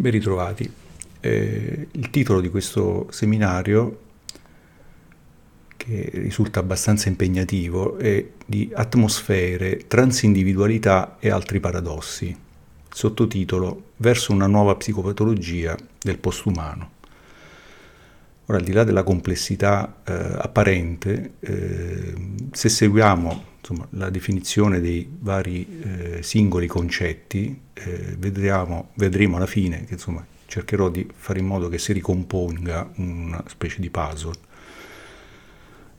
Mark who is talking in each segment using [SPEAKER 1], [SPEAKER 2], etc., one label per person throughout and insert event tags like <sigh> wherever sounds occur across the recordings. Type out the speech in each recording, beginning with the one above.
[SPEAKER 1] Ben ritrovati. Eh, il titolo di questo seminario, che risulta abbastanza impegnativo, è di Atmosfere, transindividualità e altri paradossi. Sottotitolo Verso una nuova psicopatologia del postumano. Ora, al di là della complessità eh, apparente, eh, se seguiamo insomma, la definizione dei vari eh, singoli concetti, eh, vedremo, vedremo alla fine che insomma, cercherò di fare in modo che si ricomponga una specie di puzzle.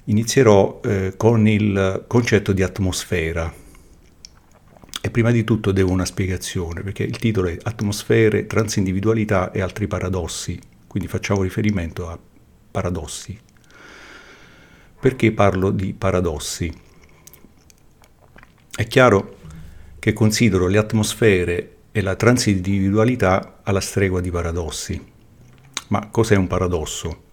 [SPEAKER 1] Inizierò eh, con il concetto di atmosfera. E prima di tutto devo una spiegazione, perché il titolo è Atmosfere, transindividualità e altri paradossi, quindi facciamo riferimento a paradossi. Perché parlo di paradossi? È chiaro che considero le atmosfere e la transindividualità alla stregua di paradossi. Ma cos'è un paradosso?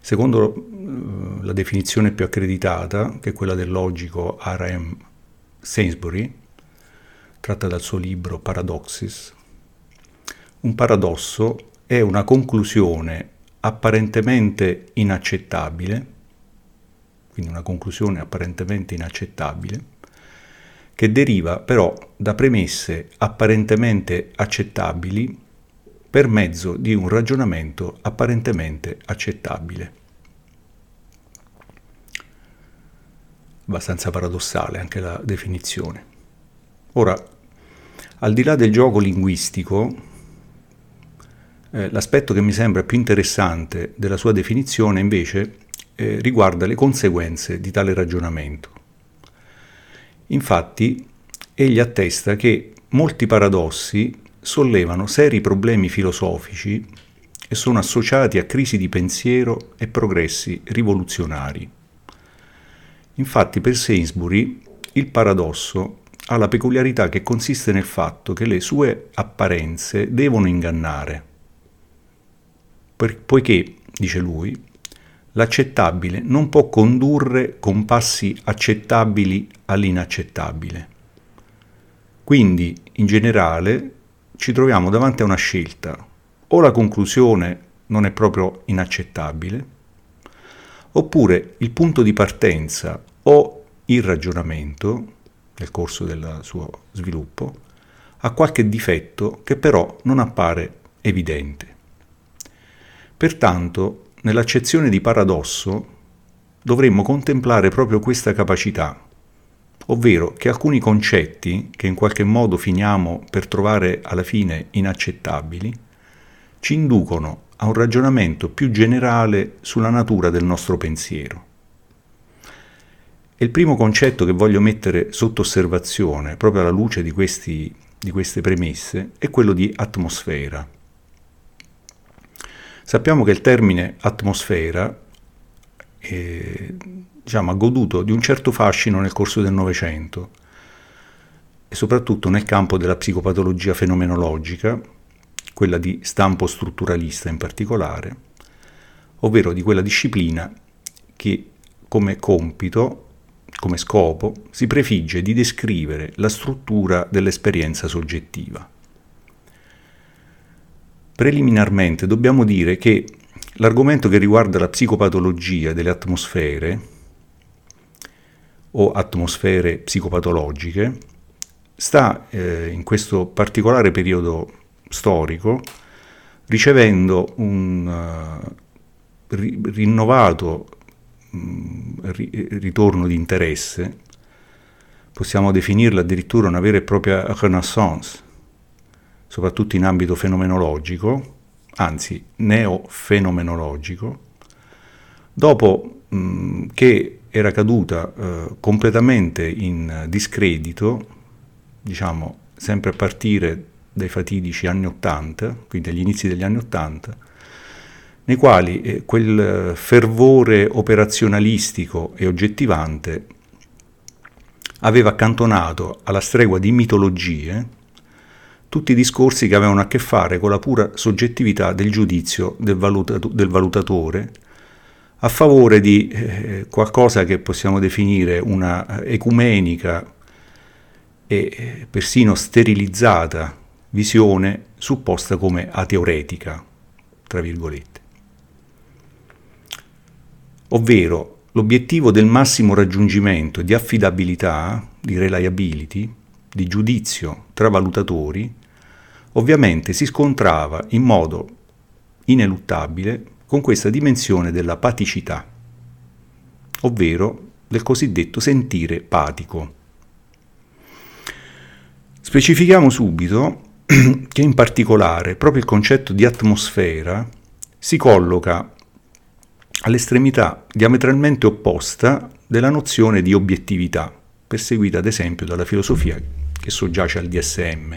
[SPEAKER 1] Secondo eh, la definizione più accreditata, che è quella del logico R.M. Sainsbury, tratta dal suo libro Paradoxes, un paradosso è una conclusione apparentemente inaccettabile, quindi una conclusione apparentemente inaccettabile, che deriva però da premesse apparentemente accettabili per mezzo di un ragionamento apparentemente accettabile. Abbastanza paradossale anche la definizione. Ora, al di là del gioco linguistico, eh, l'aspetto che mi sembra più interessante della sua definizione invece eh, riguarda le conseguenze di tale ragionamento. Infatti, egli attesta che molti paradossi sollevano seri problemi filosofici e sono associati a crisi di pensiero e progressi rivoluzionari. Infatti per Sainsbury il paradosso ha la peculiarità che consiste nel fatto che le sue apparenze devono ingannare, poiché, dice lui, l'accettabile non può condurre con passi accettabili all'inaccettabile. Quindi, in generale, ci troviamo davanti a una scelta. O la conclusione non è proprio inaccettabile, oppure il punto di partenza o il ragionamento, nel corso del suo sviluppo, ha qualche difetto che però non appare evidente. Pertanto nell'accezione di paradosso dovremmo contemplare proprio questa capacità, ovvero che alcuni concetti, che in qualche modo finiamo per trovare alla fine inaccettabili, ci inducono a un ragionamento più generale sulla natura del nostro pensiero. E il primo concetto che voglio mettere sotto osservazione, proprio alla luce di, questi, di queste premesse, è quello di atmosfera. Sappiamo che il termine atmosfera eh, diciamo, ha goduto di un certo fascino nel corso del Novecento e soprattutto nel campo della psicopatologia fenomenologica, quella di stampo strutturalista in particolare, ovvero di quella disciplina che come compito, come scopo, si prefigge di descrivere la struttura dell'esperienza soggettiva. Preliminarmente dobbiamo dire che l'argomento che riguarda la psicopatologia delle atmosfere o atmosfere psicopatologiche sta eh, in questo particolare periodo storico ricevendo un uh, ri- rinnovato mh, mm, ri- ritorno di interesse, possiamo definirla addirittura una vera e propria renaissance soprattutto in ambito fenomenologico, anzi neofenomenologico, dopo mh, che era caduta eh, completamente in discredito, diciamo sempre a partire dai fatidici anni Ottanta, quindi agli inizi degli anni Ottanta, nei quali eh, quel fervore operazionalistico e oggettivante aveva accantonato alla stregua di mitologie tutti i discorsi che avevano a che fare con la pura soggettività del giudizio del, valutato- del valutatore a favore di eh, qualcosa che possiamo definire una ecumenica e persino sterilizzata visione supposta come ateoretica, tra virgolette. Ovvero l'obiettivo del massimo raggiungimento di affidabilità, di reliability, di giudizio tra valutatori, ovviamente si scontrava in modo ineluttabile con questa dimensione della paticità, ovvero del cosiddetto sentire patico. Specifichiamo subito <clears throat> che in particolare proprio il concetto di atmosfera si colloca all'estremità diametralmente opposta della nozione di obiettività, perseguita ad esempio dalla filosofia che soggiace al DSM.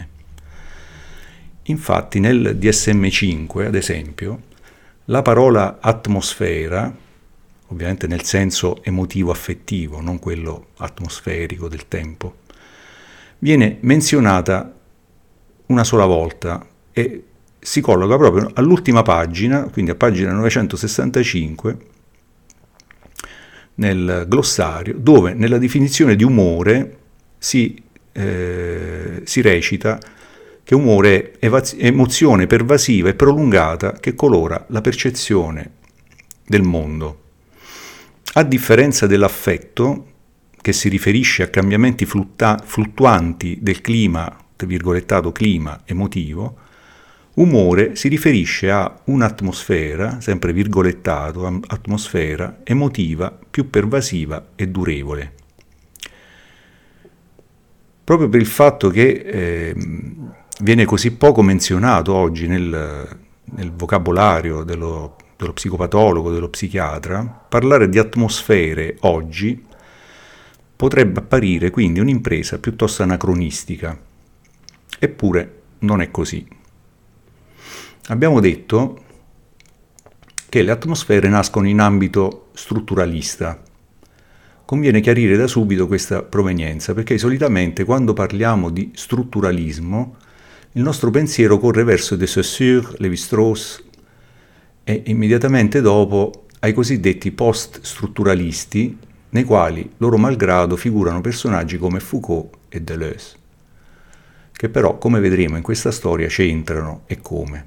[SPEAKER 1] Infatti nel DSM5, ad esempio, la parola atmosfera, ovviamente nel senso emotivo-affettivo, non quello atmosferico del tempo, viene menzionata una sola volta e si colloca proprio all'ultima pagina, quindi a pagina 965, nel glossario, dove nella definizione di umore si, eh, si recita che umore è emozione pervasiva e prolungata che colora la percezione del mondo. A differenza dell'affetto, che si riferisce a cambiamenti flutta- fluttuanti del clima, virgolettato clima emotivo, umore si riferisce a un'atmosfera, sempre virgolettato, atmosfera emotiva più pervasiva e durevole. Proprio per il fatto che eh, viene così poco menzionato oggi nel, nel vocabolario dello, dello psicopatologo, dello psichiatra, parlare di atmosfere oggi potrebbe apparire quindi un'impresa piuttosto anacronistica. Eppure non è così. Abbiamo detto che le atmosfere nascono in ambito strutturalista. Conviene chiarire da subito questa provenienza perché solitamente quando parliamo di strutturalismo il nostro pensiero corre verso De Saussure, Lévi-Strauss e immediatamente dopo ai cosiddetti post-strutturalisti nei quali loro malgrado figurano personaggi come Foucault e Deleuze, che però, come vedremo in questa storia, c'entrano e come.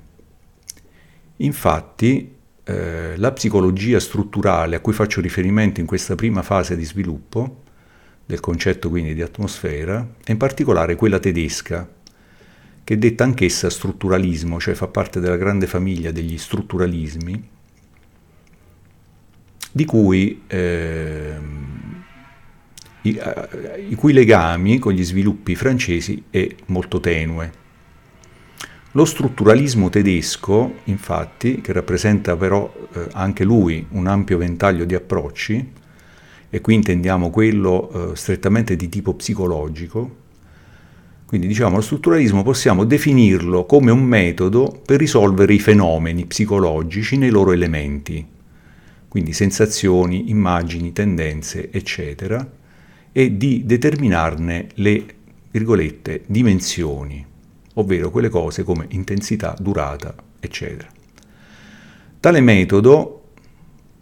[SPEAKER 1] Infatti, eh, la psicologia strutturale a cui faccio riferimento in questa prima fase di sviluppo, del concetto quindi di atmosfera, è in particolare quella tedesca, che detta anch'essa strutturalismo, cioè fa parte della grande famiglia degli strutturalismi, di cui, eh, i, cui legami con gli sviluppi francesi è molto tenue. Lo strutturalismo tedesco, infatti, che rappresenta però eh, anche lui un ampio ventaglio di approcci, e qui intendiamo quello eh, strettamente di tipo psicologico, quindi diciamo lo strutturalismo possiamo definirlo come un metodo per risolvere i fenomeni psicologici nei loro elementi, quindi sensazioni, immagini, tendenze, eccetera, e di determinarne le, virgolette, dimensioni, ovvero quelle cose come intensità, durata, eccetera. Tale metodo,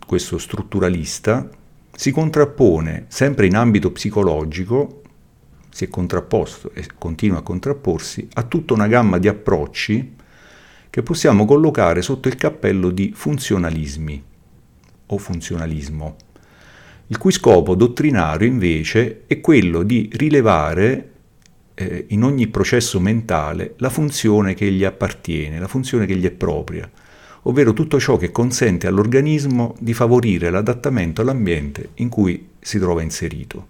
[SPEAKER 1] questo strutturalista, si contrappone sempre in ambito psicologico, si è contrapposto e continua a contrapporsi a tutta una gamma di approcci che possiamo collocare sotto il cappello di funzionalismi o funzionalismo, il cui scopo dottrinario invece è quello di rilevare eh, in ogni processo mentale la funzione che gli appartiene, la funzione che gli è propria, ovvero tutto ciò che consente all'organismo di favorire l'adattamento all'ambiente in cui si trova inserito.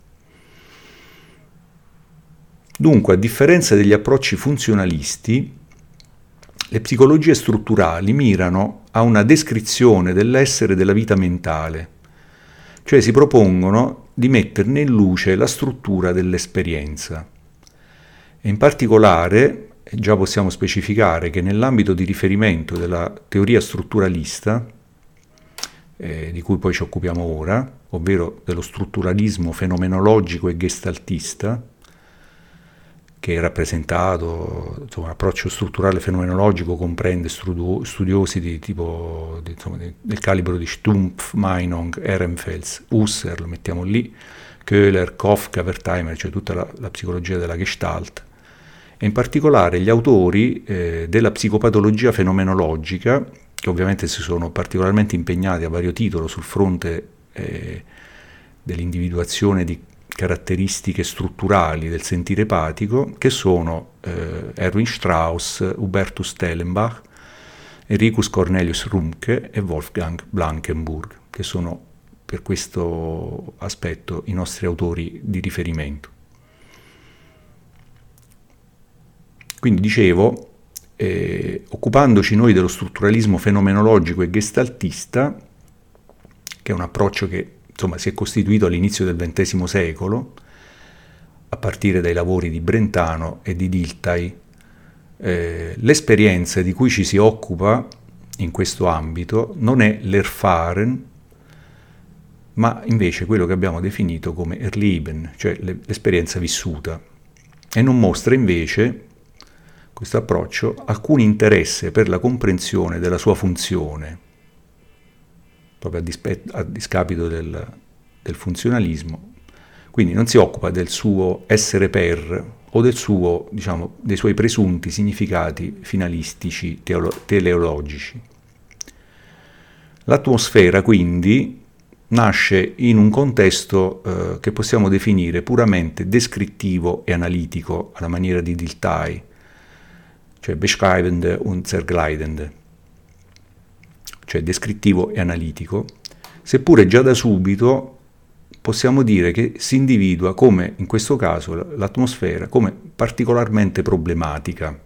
[SPEAKER 1] Dunque, a differenza degli approcci funzionalisti, le psicologie strutturali mirano a una descrizione dell'essere della vita mentale, cioè si propongono di metterne in luce la struttura dell'esperienza. E in particolare già possiamo specificare che nell'ambito di riferimento della teoria strutturalista, eh, di cui poi ci occupiamo ora, ovvero dello strutturalismo fenomenologico e gestaltista, che è rappresentato, insomma, l'approccio strutturale fenomenologico comprende studio, studiosi di tipo, di, insomma, di, del calibro di Stumpf, Meinong, Ehrenfels, Husserl, mettiamo lì, Köhler, Kafka, Wertheimer, cioè tutta la, la psicologia della Gestalt, e in particolare gli autori eh, della psicopatologia fenomenologica, che ovviamente si sono particolarmente impegnati a vario titolo sul fronte eh, dell'individuazione di caratteristiche strutturali del sentire epatico, che sono eh, Erwin Strauss, Hubertus Tellenbach, Enricus Cornelius Rumke e Wolfgang Blankenburg, che sono per questo aspetto i nostri autori di riferimento. Quindi dicevo, eh, occupandoci noi dello strutturalismo fenomenologico e gestaltista, che è un approccio che insomma, si è costituito all'inizio del XX secolo, a partire dai lavori di Brentano e di Dilthey, eh, l'esperienza di cui ci si occupa in questo ambito non è l'erfahren, ma invece quello che abbiamo definito come erleben, cioè l'esperienza vissuta, e non mostra invece questo approccio alcun interesse per la comprensione della sua funzione, proprio a, dispe- a discapito del, del funzionalismo, quindi non si occupa del suo essere per o suo, diciamo, dei suoi presunti significati finalistici teolo- teleologici. L'atmosfera quindi nasce in un contesto eh, che possiamo definire puramente descrittivo e analitico alla maniera di Dilthey, cioè beschreibende und zergleidende cioè descrittivo e analitico, seppure già da subito possiamo dire che si individua come, in questo caso, l'atmosfera come particolarmente problematica.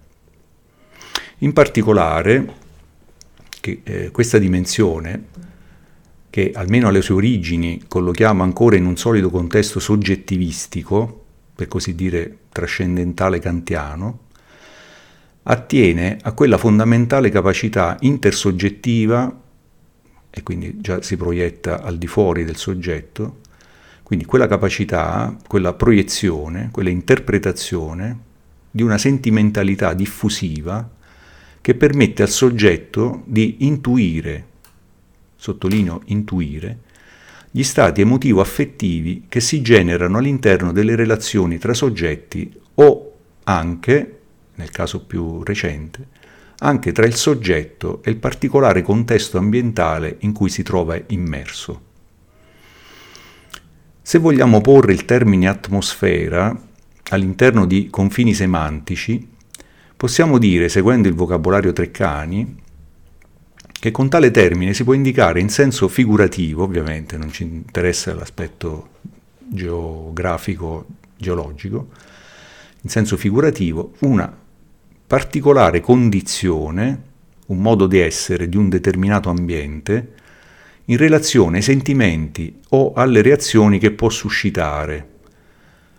[SPEAKER 1] In particolare, che, eh, questa dimensione, che almeno alle sue origini collochiamo ancora in un solido contesto soggettivistico, per così dire trascendentale kantiano, attiene a quella fondamentale capacità intersoggettiva, e quindi già si proietta al di fuori del soggetto, quindi quella capacità, quella proiezione, quella interpretazione di una sentimentalità diffusiva che permette al soggetto di intuire, sottolineo intuire, gli stati emotivo-affettivi che si generano all'interno delle relazioni tra soggetti o anche nel caso più recente, anche tra il soggetto e il particolare contesto ambientale in cui si trova immerso. Se vogliamo porre il termine atmosfera all'interno di confini semantici, possiamo dire, seguendo il vocabolario Treccani, che con tale termine si può indicare in senso figurativo, ovviamente non ci interessa l'aspetto geografico, geologico, in senso figurativo, una particolare condizione, un modo di essere di un determinato ambiente, in relazione ai sentimenti o alle reazioni che può suscitare,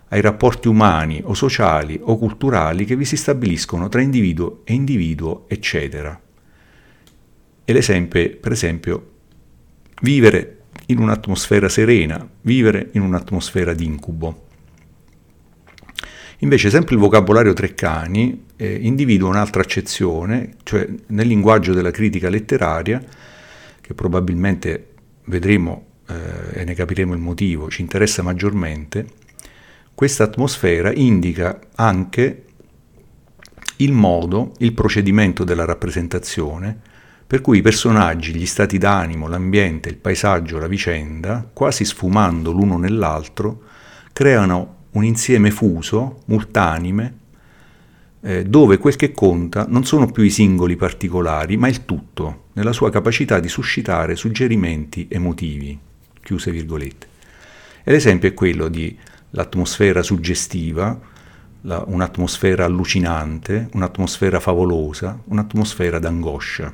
[SPEAKER 1] ai rapporti umani o sociali o culturali che vi si stabiliscono tra individuo e individuo, eccetera. E l'esempio, per esempio, vivere in un'atmosfera serena, vivere in un'atmosfera di incubo. Invece sempre il vocabolario Treccani eh, individua un'altra accezione, cioè nel linguaggio della critica letteraria, che probabilmente vedremo eh, e ne capiremo il motivo, ci interessa maggiormente, questa atmosfera indica anche il modo, il procedimento della rappresentazione, per cui i personaggi, gli stati d'animo, l'ambiente, il paesaggio, la vicenda, quasi sfumando l'uno nell'altro, creano un insieme fuso, multanime, eh, dove quel che conta non sono più i singoli particolari, ma il tutto, nella sua capacità di suscitare suggerimenti emotivi. Chiuse virgolette. E l'esempio è quello di l'atmosfera suggestiva, la, un'atmosfera allucinante, un'atmosfera favolosa, un'atmosfera d'angoscia.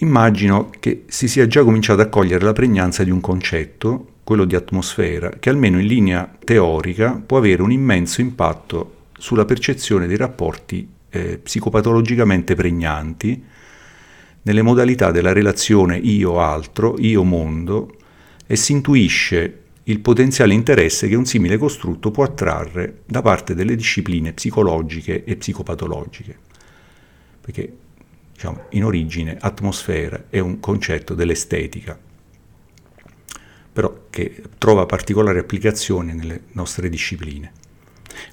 [SPEAKER 1] Immagino che si sia già cominciato a cogliere la pregnanza di un concetto quello di atmosfera, che almeno in linea teorica può avere un immenso impatto sulla percezione dei rapporti eh, psicopatologicamente pregnanti, nelle modalità della relazione io-altro, io-mondo, e si intuisce il potenziale interesse che un simile costrutto può attrarre da parte delle discipline psicologiche e psicopatologiche. Perché, diciamo, in origine atmosfera è un concetto dell'estetica però che trova particolare applicazione nelle nostre discipline.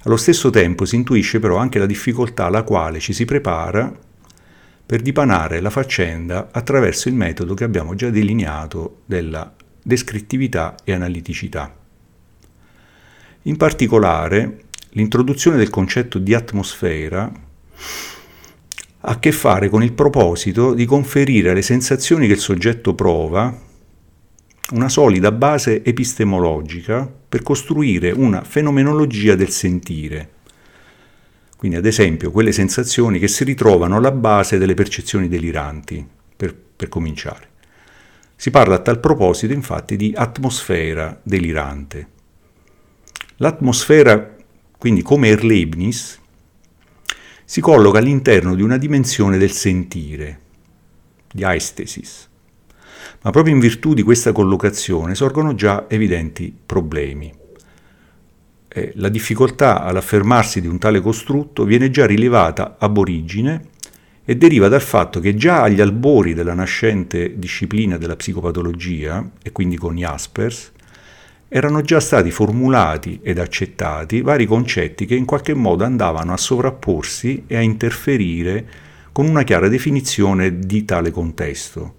[SPEAKER 1] Allo stesso tempo si intuisce però anche la difficoltà alla quale ci si prepara per dipanare la faccenda attraverso il metodo che abbiamo già delineato della descrittività e analiticità. In particolare, l'introduzione del concetto di atmosfera ha a che fare con il proposito di conferire alle sensazioni che il soggetto prova una solida base epistemologica per costruire una fenomenologia del sentire. Quindi, ad esempio, quelle sensazioni che si ritrovano alla base delle percezioni deliranti, per, per cominciare. Si parla a tal proposito, infatti, di atmosfera delirante. L'atmosfera, quindi come Erlebnis, si colloca all'interno di una dimensione del sentire, di aistesis ma proprio in virtù di questa collocazione sorgono già evidenti problemi. La difficoltà all'affermarsi di un tale costrutto viene già rilevata ab origine e deriva dal fatto che già agli albori della nascente disciplina della psicopatologia, e quindi con Jaspers, erano già stati formulati ed accettati vari concetti che in qualche modo andavano a sovrapporsi e a interferire con una chiara definizione di tale contesto,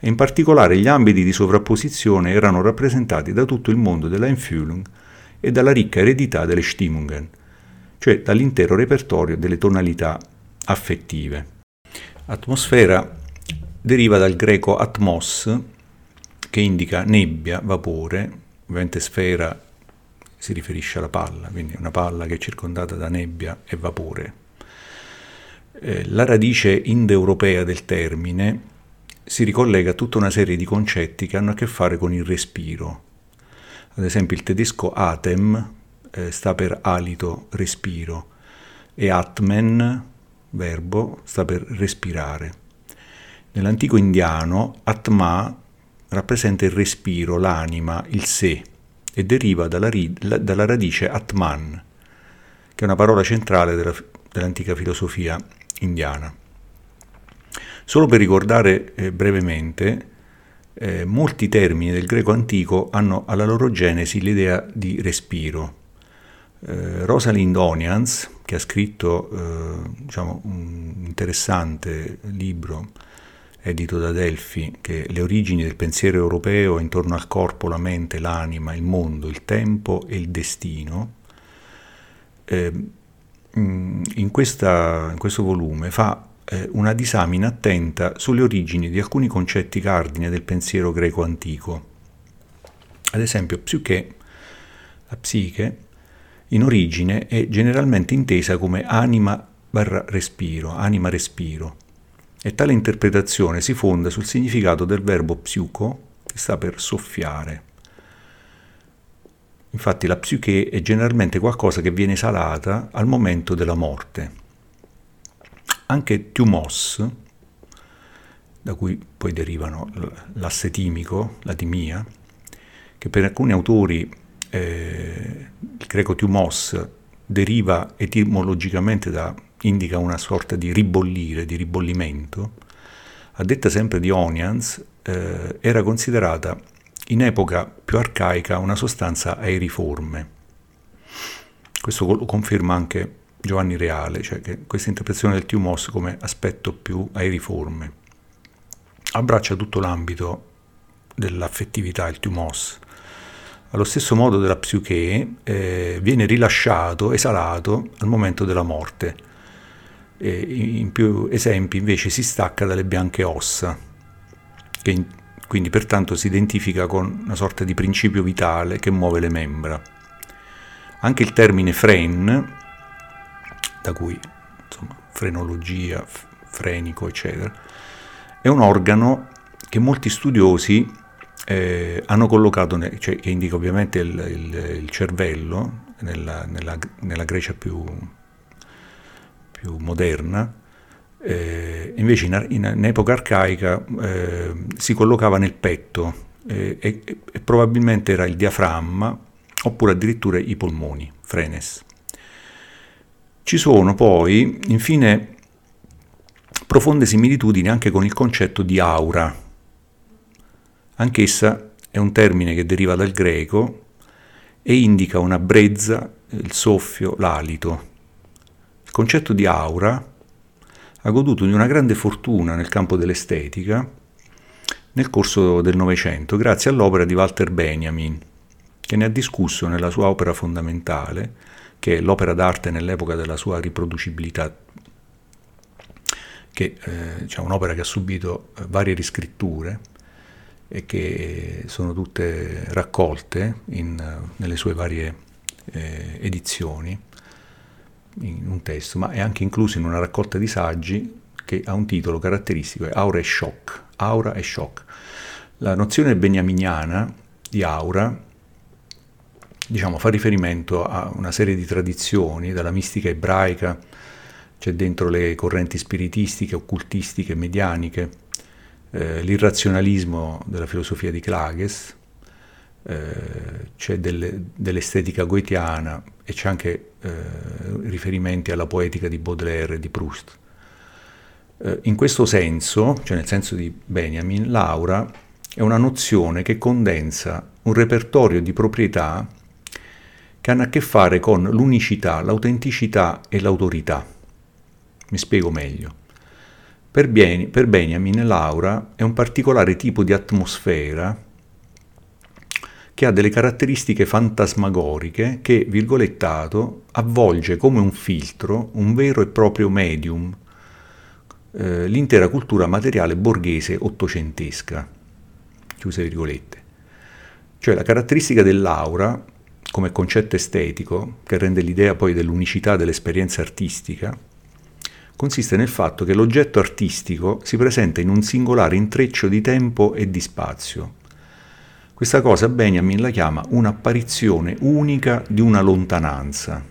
[SPEAKER 1] e in particolare gli ambiti di sovrapposizione erano rappresentati da tutto il mondo dell'Einfühlung e dalla ricca eredità delle Stimmungen, cioè dall'intero repertorio delle tonalità affettive. Atmosfera deriva dal greco atmos, che indica nebbia, vapore, ovviamente sfera si riferisce alla palla, quindi una palla che è circondata da nebbia e vapore. Eh, la radice indoeuropea del termine si ricollega a tutta una serie di concetti che hanno a che fare con il respiro. Ad esempio il tedesco Atem eh, sta per alito, respiro, e Atmen, verbo, sta per respirare. Nell'antico indiano Atma rappresenta il respiro, l'anima, il sé e deriva dalla, dalla radice Atman, che è una parola centrale della, dell'antica filosofia indiana. Solo per ricordare eh, brevemente, eh, molti termini del greco antico hanno alla loro genesi l'idea di respiro. Eh, Rosalind Onians, che ha scritto eh, diciamo, un interessante libro edito da Delphi, che Le origini del pensiero europeo intorno al corpo, la mente, l'anima, il mondo, il tempo e il destino, eh, in, questa, in questo volume fa eh, una disamina attenta sulle origini di alcuni concetti cardine del pensiero greco antico. Ad esempio, psiche, la psiche, in origine è generalmente intesa come anima barra respiro, anima respiro, e tale interpretazione si fonda sul significato del verbo psiuco, che sta per soffiare. Infatti la psiche è generalmente qualcosa che viene esalata al momento della morte. Anche Thumos, da cui poi derivano l'assetimico, la timia, che per alcuni autori eh, il greco Thumos deriva etimologicamente da, indica una sorta di ribollire, di ribollimento, a detta sempre di Onians, eh, era considerata in epoca più arcaica una sostanza aeriforme. Questo lo conferma anche Giovanni Reale, cioè questa interpretazione del Tiumos come aspetto più aeriforme abbraccia tutto l'ambito dell'affettività, il Tiumos. Allo stesso modo della psiche eh, viene rilasciato, esalato al momento della morte. E in più esempi invece si stacca dalle bianche ossa, che in, quindi pertanto si identifica con una sorta di principio vitale che muove le membra. Anche il termine fren da cui insomma, frenologia, frenico, eccetera, è un organo che molti studiosi eh, hanno collocato, ne, cioè, che indica ovviamente il, il, il cervello nella, nella, nella, Grecia più, più moderna, eh, invece in, in, in, epoca arcaica eh, si collocava nel petto eh, e, e, probabilmente era il diaframma oppure addirittura i polmoni, frenes. Ci sono poi, infine, profonde similitudini anche con il concetto di aura. Anch'essa è un termine che deriva dal greco e indica una brezza il soffio, l'alito. Il concetto di aura ha goduto di una grande fortuna nel campo dell'estetica nel corso del Novecento, grazie all'opera di Walter Benjamin, che ne ha discusso nella sua opera fondamentale, che è l'opera d'arte nell'epoca della sua riproducibilità, che eh, diciamo, un'opera che ha subito eh, varie riscritture e che sono tutte raccolte in, nelle sue varie eh, edizioni in un testo, ma è anche incluso in una raccolta di saggi che ha un titolo caratteristico, è Aura e Shock. Aura e Shock. La nozione beniaminiana di aura diciamo, fa riferimento a una serie di tradizioni, dalla mistica ebraica, c'è dentro le correnti spiritistiche, occultistiche, medianiche, eh, l'irrazionalismo della filosofia di Klages, eh, c'è delle, dell'estetica goetiana e c'è anche eh, riferimenti alla poetica di Baudelaire e di Proust. Eh, in questo senso, cioè nel senso di Benjamin, l'aura è una nozione che condensa un repertorio di proprietà che hanno a che fare con l'unicità, l'autenticità e l'autorità. Mi spiego meglio. Per, Bien- per Benjamin l'aura è un particolare tipo di atmosfera che ha delle caratteristiche fantasmagoriche che, virgolettato, avvolge come un filtro un vero e proprio medium, eh, l'intera cultura materiale borghese ottocentesca chiuse virgolette. Cioè la caratteristica dell'aura, come concetto estetico, che rende l'idea poi dell'unicità dell'esperienza artistica, consiste nel fatto che l'oggetto artistico si presenta in un singolare intreccio di tempo e di spazio. Questa cosa Benjamin la chiama un'apparizione unica di una lontananza.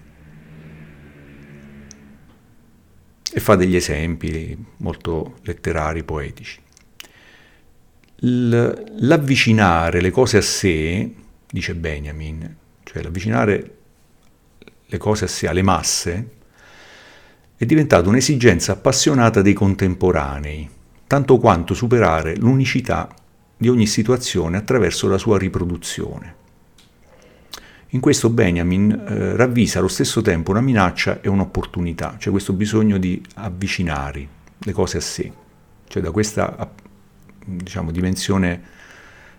[SPEAKER 1] E fa degli esempi molto letterari, poetici l'avvicinare le cose a sé, dice Benjamin, cioè l'avvicinare le cose a sé, alle masse, è diventato un'esigenza appassionata dei contemporanei, tanto quanto superare l'unicità di ogni situazione attraverso la sua riproduzione. In questo Benjamin eh, ravvisa allo stesso tempo una minaccia e un'opportunità, cioè questo bisogno di avvicinare le cose a sé, cioè da questa diciamo, dimensione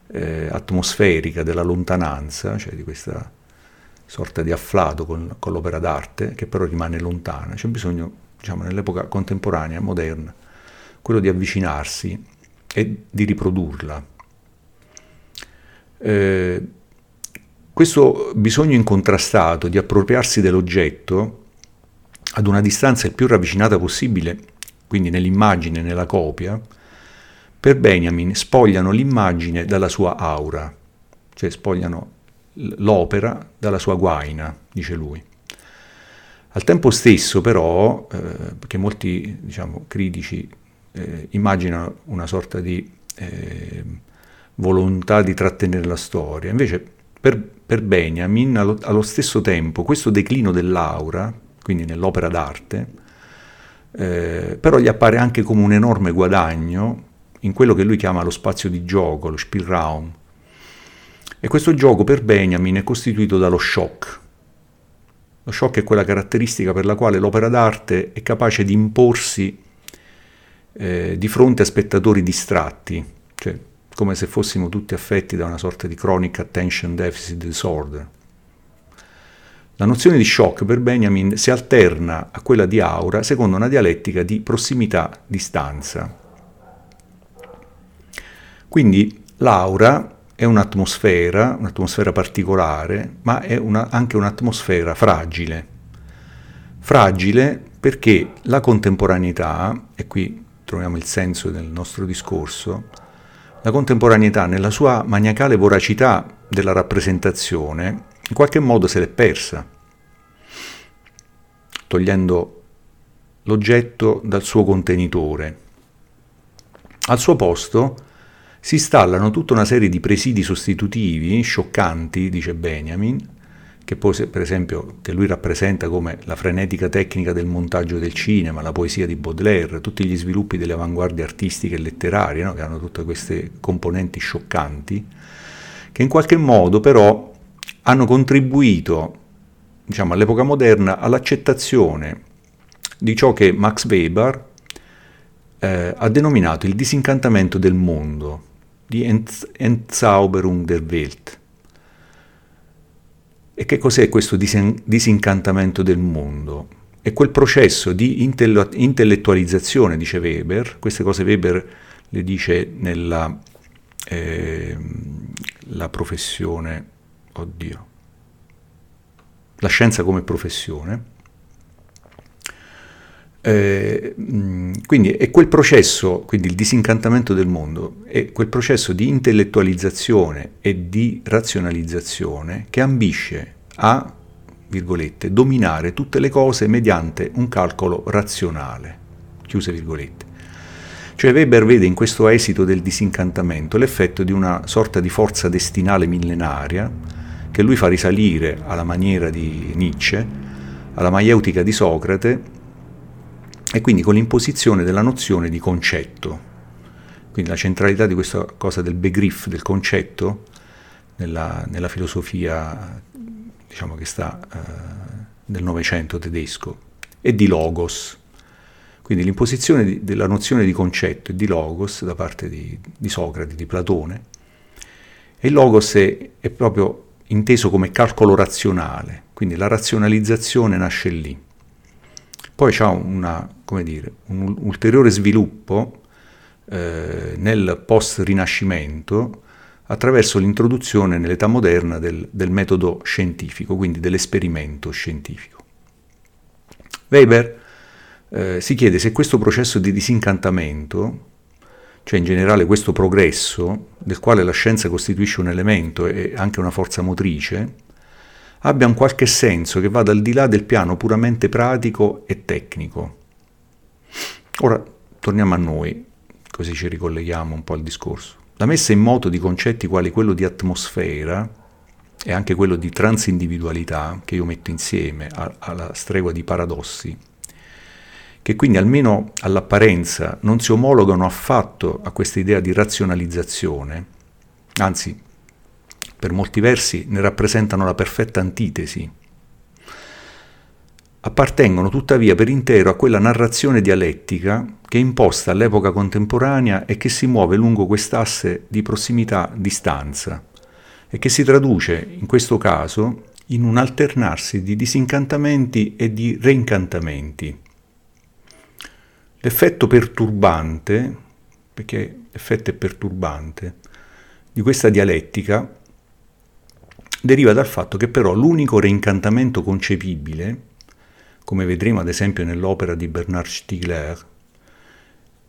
[SPEAKER 1] eh, atmosferica della lontananza, cioè di questa sorta di afflato con, con, l'opera d'arte, che però rimane lontana. C'è bisogno, diciamo, nell'epoca contemporanea, moderna, quello di avvicinarsi e di riprodurla. Eh, questo bisogno incontrastato di appropriarsi dell'oggetto ad una distanza il più ravvicinata possibile, quindi nell'immagine, nella copia, per Benjamin spogliano l'immagine dalla sua aura, cioè spogliano l'opera dalla sua guaina, dice lui. Al tempo stesso però, eh, perché molti diciamo, critici eh, immaginano una sorta di eh, volontà di trattenere la storia, invece per, per Benjamin allo, allo, stesso tempo questo declino dell'aura, quindi nell'opera d'arte, eh, però gli appare anche come un enorme guadagno in quello che lui chiama lo spazio di gioco, lo Spielraum. E questo gioco per Benjamin è costituito dallo shock. Lo shock è quella caratteristica per la quale l'opera d'arte è capace di imporsi eh, di fronte a spettatori distratti, cioè come se fossimo tutti affetti da una sorta di chronic attention deficit disorder. La nozione di shock per Benjamin si alterna a quella di aura secondo una dialettica di prossimità-distanza. Quindi l'aura è un'atmosfera, un'atmosfera particolare, ma è una, anche un'atmosfera fragile. Fragile perché la contemporaneità, e qui troviamo il senso del nostro discorso, la contemporaneità nella sua maniacale voracità della rappresentazione in qualche modo se l'è persa, togliendo l'oggetto dal suo contenitore. Al suo posto si installano tutta una serie di presidi sostitutivi, scioccanti, dice Benjamin, che poi per esempio che lui rappresenta come la frenetica tecnica del montaggio del cinema, la poesia di Baudelaire, tutti gli sviluppi delle avanguardie artistiche e letterarie, no? che hanno tutte queste componenti scioccanti, che in qualche modo però hanno contribuito diciamo, all'epoca moderna all'accettazione di ciò che Max Weber eh, ha denominato il disincantamento del mondo, di Entzauberung der Welt. E che cos'è questo disincantamento del mondo? È quel processo di intellettualizzazione, dice Weber, queste cose Weber le dice nella eh, la professione, oddio, la scienza come professione, eh, quindi è quel processo, quindi il disincantamento del mondo, è quel processo di intellettualizzazione e di razionalizzazione che ambisce a, virgolette, dominare tutte le cose mediante un calcolo razionale, chiuse virgolette. Cioè Weber vede in questo esito del disincantamento l'effetto di una sorta di forza destinale millenaria che lui fa risalire alla maniera di Nietzsche, alla maieutica di Socrate e quindi con l'imposizione della nozione di concetto. Quindi la centralità di questa cosa del Begriff, del concetto, nella, nella filosofia diciamo che sta eh, nel Novecento tedesco, e di logos. Quindi l'imposizione di, della nozione di concetto e di logos da parte di, di Socrate, di Platone, e il logos è, è proprio inteso come calcolo razionale, quindi la razionalizzazione nasce lì. Poi c'è una, dire, un ulteriore sviluppo eh, nel post-rinascimento attraverso l'introduzione nell'età moderna del, del metodo scientifico, quindi dell'esperimento scientifico. Weber eh, si chiede se questo processo di disincantamento, cioè in generale questo progresso, del quale la scienza costituisce un elemento e anche una forza motrice, abbia un qualche senso che vada al di là del piano puramente pratico e tecnico. Ora torniamo a noi, così ci ricolleghiamo un po' al discorso. La messa in moto di concetti quali quello di atmosfera e anche quello di transindividualità, che io metto insieme alla stregua di paradossi, che quindi almeno all'apparenza non si omologano affatto a questa idea di razionalizzazione, anzi per molti versi ne rappresentano la perfetta antitesi. Appartengono tuttavia per intero a quella narrazione dialettica che è imposta all'epoca contemporanea e che si muove lungo quest'asse di prossimità-distanza e che si traduce, in questo caso, in un alternarsi di disincantamenti e di reincantamenti. L'effetto perturbante, perché l'effetto è perturbante, di questa dialettica deriva dal fatto che però l'unico reincantamento concepibile, come vedremo ad esempio nell'opera di Bernard Stiegler,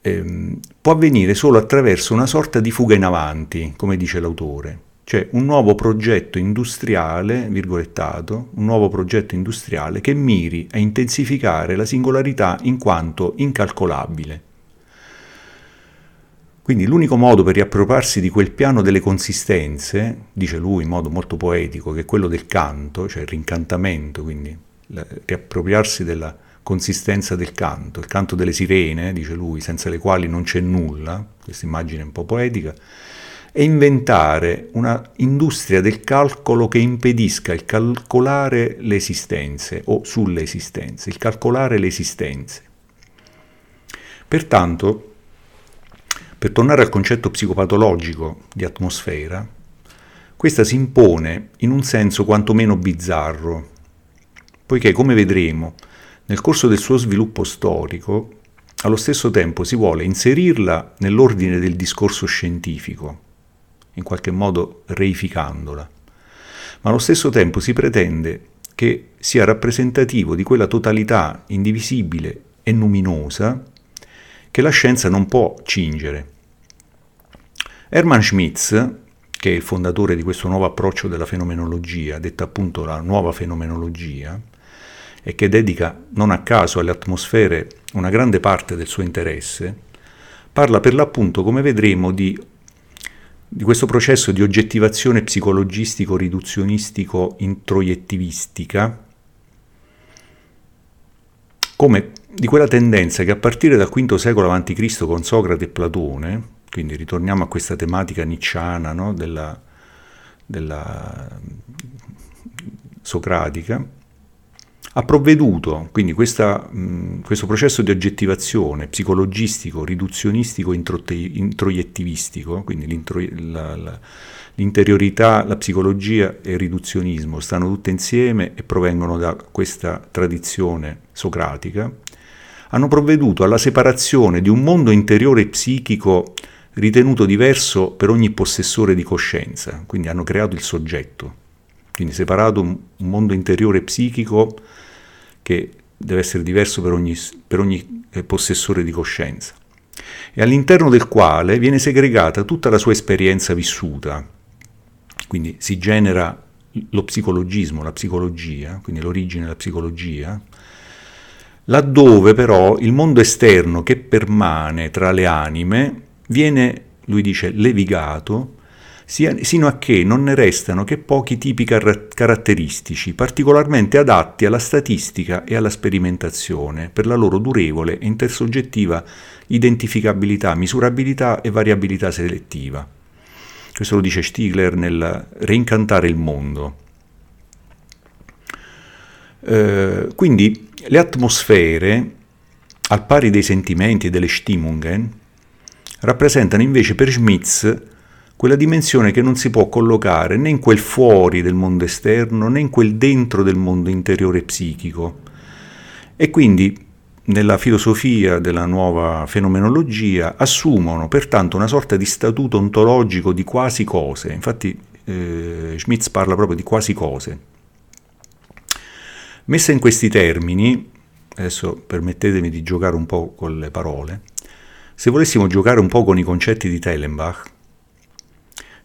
[SPEAKER 1] ehm, può avvenire solo attraverso una sorta di fuga in avanti, come dice l'autore, cioè un nuovo progetto industriale, virgolettato, un nuovo progetto industriale che miri a intensificare la singolarità in quanto incalcolabile. Quindi l'unico modo per riappropriarsi di quel piano delle consistenze, dice lui in modo molto poetico, che è quello del canto, cioè il rincantamento, quindi riappropriarsi della consistenza del canto, il canto delle sirene, dice lui, senza le quali non c'è nulla, questa immagine un po' poetica, è inventare una industria del calcolo che impedisca il calcolare le esistenze o sulle esistenze, il calcolare le esistenze. Pertanto, per tornare al concetto psicopatologico di atmosfera, questa si impone in un senso quantomeno bizzarro, poiché, come vedremo, nel corso del suo sviluppo storico, allo stesso tempo si vuole inserirla nell'ordine del discorso scientifico, in qualche modo reificandola, ma allo stesso tempo si pretende che sia rappresentativo di quella totalità indivisibile e luminosa che la scienza non può cingere. Hermann Schmitz, che è il fondatore di questo nuovo approccio della fenomenologia, detta appunto la nuova fenomenologia, e che dedica non a caso alle atmosfere una grande parte del suo interesse, parla per l'appunto, come vedremo, di, di questo processo di oggettivazione psicologistico-riduzionistico-introiettivistica, come di quella tendenza che a partire dal V secolo a.C. con Socrate e Platone, quindi ritorniamo a questa tematica nicciana no? della, della socratica, ha provveduto, quindi questa, mh, questo processo di oggettivazione psicologistico, riduzionistico, introiettivistico, quindi la, la, l'interiorità, la psicologia e il riduzionismo stanno tutte insieme e provengono da questa tradizione socratica, hanno provveduto alla separazione di un mondo interiore psichico ritenuto diverso per ogni possessore di coscienza, quindi hanno creato il soggetto, quindi separato un mondo interiore psichico che deve essere diverso per ogni, per ogni eh, possessore di coscienza, e all'interno del quale viene segregata tutta la sua esperienza vissuta, quindi si genera lo psicologismo, la psicologia, quindi l'origine della psicologia, laddove però il mondo esterno che permane tra le anime viene, lui dice, levigato, sino a che non ne restano che pochi tipi car- caratteristici, particolarmente adatti alla statistica e alla sperimentazione, per la loro durevole e intersoggettiva identificabilità, misurabilità e variabilità selettiva. Questo lo dice Stigler nel Reincantare il mondo. Eh, quindi le atmosfere, al pari dei sentimenti e delle Stimmungen, rappresentano invece per Schmitz quella dimensione che non si può collocare né in quel fuori del mondo esterno né in quel dentro del mondo interiore psichico. E quindi nella filosofia della nuova fenomenologia assumono pertanto una sorta di statuto ontologico di quasi cose. Infatti eh, Schmitz parla proprio di quasi cose. Messa in questi termini, adesso permettetemi di giocare un po' con le parole, se volessimo giocare un po' con i concetti di Tellenbach,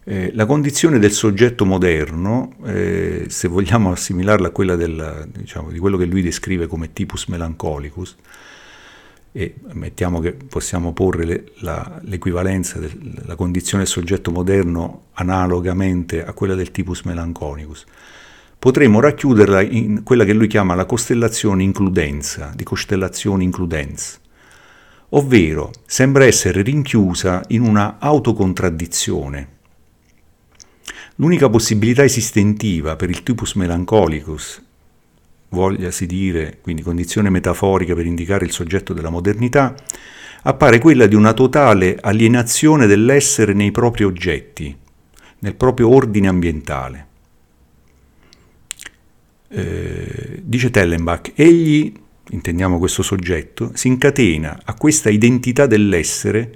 [SPEAKER 1] eh, la condizione del soggetto moderno, eh, se vogliamo assimilarla a quella del, diciamo, di quello che lui descrive come tipus melancolicus, e mettiamo che possiamo porre le, la, l'equivalenza della condizione del soggetto moderno analogamente a quella del tipus melancolicus, potremmo racchiuderla in quella che lui chiama la costellazione includenza, di costellazione includens, ovvero sembra essere rinchiusa in una autocontraddizione. L'unica possibilità esistentiva per il typus melancolicus, vogliasi dire, quindi condizione metaforica per indicare il soggetto della modernità, appare quella di una totale alienazione dell'essere nei propri oggetti, nel proprio ordine ambientale. Eh, dice Tellenbach, egli, intendiamo questo soggetto, si incatena a questa identità dell'essere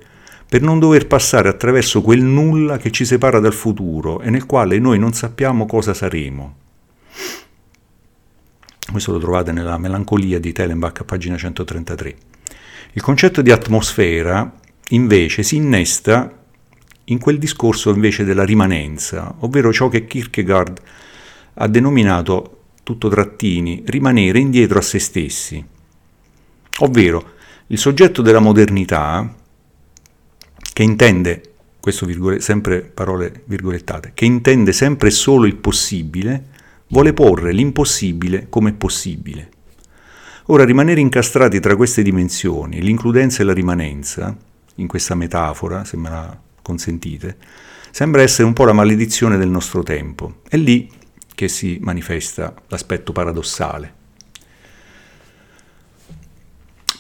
[SPEAKER 1] per non dover passare attraverso quel nulla che ci separa dal futuro e nel quale noi non sappiamo cosa saremo. Questo lo trovate nella Melancolia di Tellenbach pagina 133. Il concetto di atmosfera invece si innesta in quel discorso invece della rimanenza, ovvero ciò che Kierkegaard ha denominato tutto trattini, rimanere indietro a se stessi. Ovvero, il soggetto della modernità, che intende, questo virgole, sempre parole virgolettate, che intende sempre solo il possibile, vuole porre l'impossibile come possibile. Ora, rimanere incastrati tra queste dimensioni, l'includenza e la rimanenza, in questa metafora, se me la consentite, sembra essere un po' la maledizione del nostro tempo. E lì che si manifesta l'aspetto paradossale.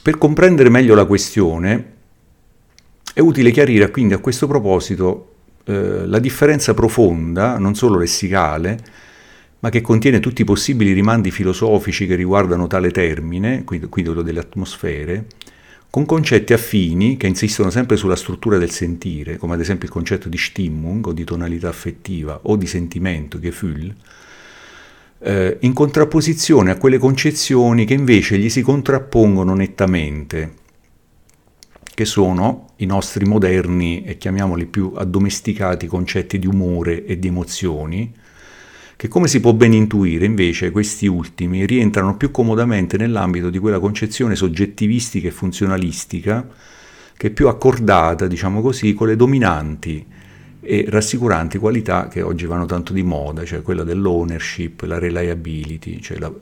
[SPEAKER 1] Per comprendere meglio la questione è utile chiarire quindi a questo proposito eh, la differenza profonda, non solo lessicale, ma che contiene tutti i possibili rimandi filosofici che riguardano tale termine, quindi quello delle atmosfere, con concetti affini che insistono sempre sulla struttura del sentire, come ad esempio il concetto di Stimmung o di tonalità affettiva o di sentimento, Gefühl, eh, in contrapposizione a quelle concezioni che invece gli si contrappongono nettamente, che sono i nostri moderni e chiamiamoli più addomesticati concetti di umore e di emozioni, che come si può ben intuire invece questi ultimi rientrano più comodamente nell'ambito di quella concezione soggettivistica e funzionalistica che è più accordata, diciamo così, con le dominanti e rassicuranti qualità che oggi vanno tanto di moda, cioè quella dell'ownership, la reliability, cioè la,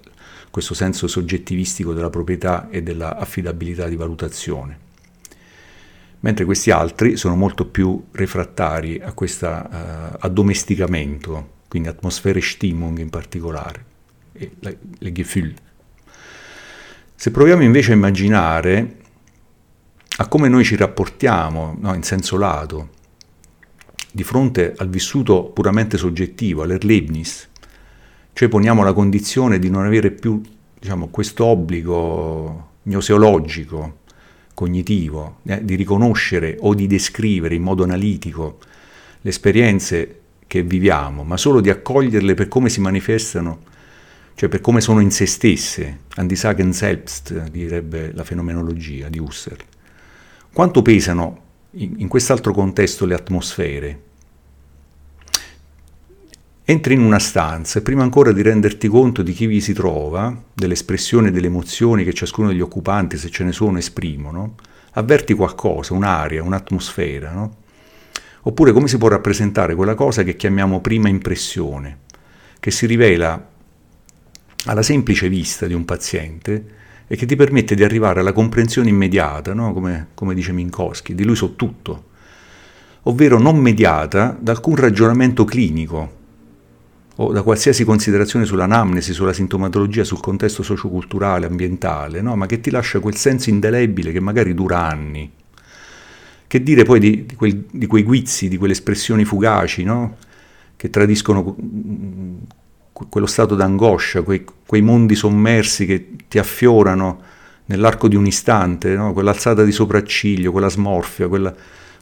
[SPEAKER 1] questo senso soggettivistico della proprietà e dell'affidabilità di valutazione. Mentre questi altri sono molto più refrattari a questo uh, addomesticamento, quindi atmosfere Stimmung in particolare, e le, le Gefühl. Se proviamo invece a immaginare a come noi ci rapportiamo no, in senso lato di fronte al vissuto puramente soggettivo, all'Erlebnis, cioè poniamo la condizione di non avere più diciamo, questo obbligo gnoseologico, cognitivo, eh, di riconoscere o di descrivere in modo analitico le esperienze che viviamo, ma solo di accoglierle per come si manifestano, cioè per come sono in se stesse, an die Sagen selbst, direbbe la fenomenologia di Husserl. Quanto pesano in, in quest'altro contesto le atmosfere? Entri in una stanza e prima ancora di renderti conto di chi vi si trova, dell'espressione delle emozioni che ciascuno degli occupanti, se ce ne sono, esprimono, avverti qualcosa, un'aria, un'atmosfera, no? Oppure come si può rappresentare quella cosa che chiamiamo prima impressione, che si rivela alla semplice vista di un paziente e che ti permette di arrivare alla comprensione immediata, no? come, come dice Minkowski, di lui su tutto, ovvero non mediata da alcun ragionamento clinico o da qualsiasi considerazione sull'anamnesi, sulla sintomatologia, sul contesto socioculturale, ambientale, no? ma che ti lascia quel senso indelebile che magari dura anni. Che dire poi di, di, quel, di quei guizzi, di quelle espressioni fugaci, no? che tradiscono quello stato d'angoscia, quei, quei, mondi sommersi che ti affiorano nell'arco di un istante, no? quell'alzata di sopracciglio, quella smorfia, quella,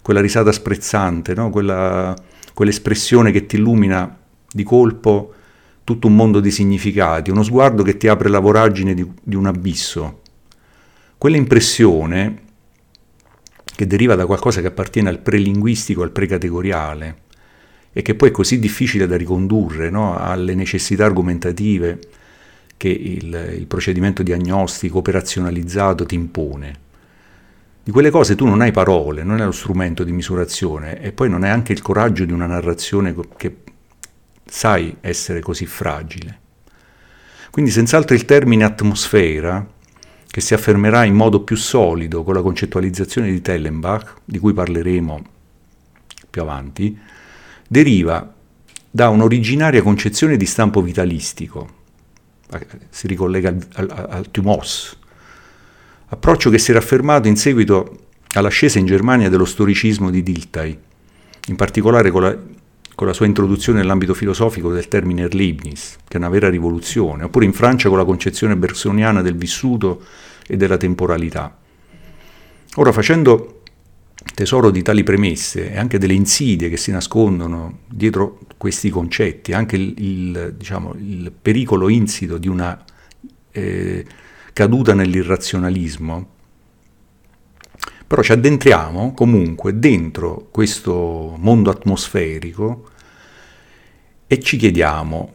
[SPEAKER 1] quella risata sprezzante, quella, quell'espressione che ti illumina di colpo tutto un mondo di significati, uno sguardo che ti apre la voragine di, di un abisso. Quell'impressione che deriva da qualcosa che appartiene al prelinguistico, al precategoriale, e che poi è così difficile da ricondurre no? alle necessità argomentative che il, il, procedimento diagnostico operazionalizzato ti impone. Di quelle cose tu non hai parole, non hai lo strumento di misurazione e poi non hai anche il coraggio di una narrazione che sai essere così fragile. Quindi senz'altro il termine atmosfera, che si affermerà in modo più solido con la concettualizzazione di Tellenbach, di cui parleremo più avanti, deriva da un'originaria concezione di stampo vitalistico, si ricollega al, al, al Tumos, approccio che si era affermato in seguito all'ascesa in Germania dello storicismo di Dilthey, in particolare con la, con la sua introduzione nell'ambito filosofico del termine Erlebnis, che è una vera rivoluzione, oppure in Francia con la concezione bersoniana del vissuto e della temporalità. Ora, facendo tesoro di tali premesse e anche delle insidie che si nascondono dietro questi concetti, anche il, il, diciamo, il pericolo insito di una eh, caduta nell'irrazionalismo, però ci addentriamo comunque dentro questo mondo atmosferico e ci chiediamo,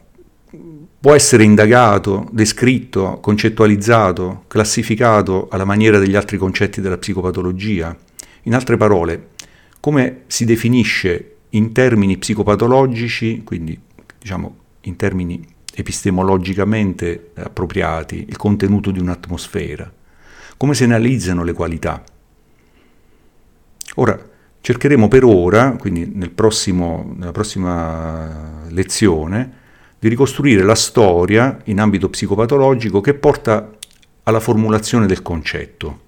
[SPEAKER 1] può essere indagato, descritto, concettualizzato, classificato alla maniera degli altri concetti della psicopatologia? In altre parole, come si definisce in termini psicopatologici, quindi diciamo in termini epistemologicamente appropriati, il contenuto di un'atmosfera? Come si analizzano le qualità? Ora, cercheremo per ora, quindi nel prossimo, nella prossima lezione, di ricostruire la storia in ambito psicopatologico che porta alla formulazione del concetto.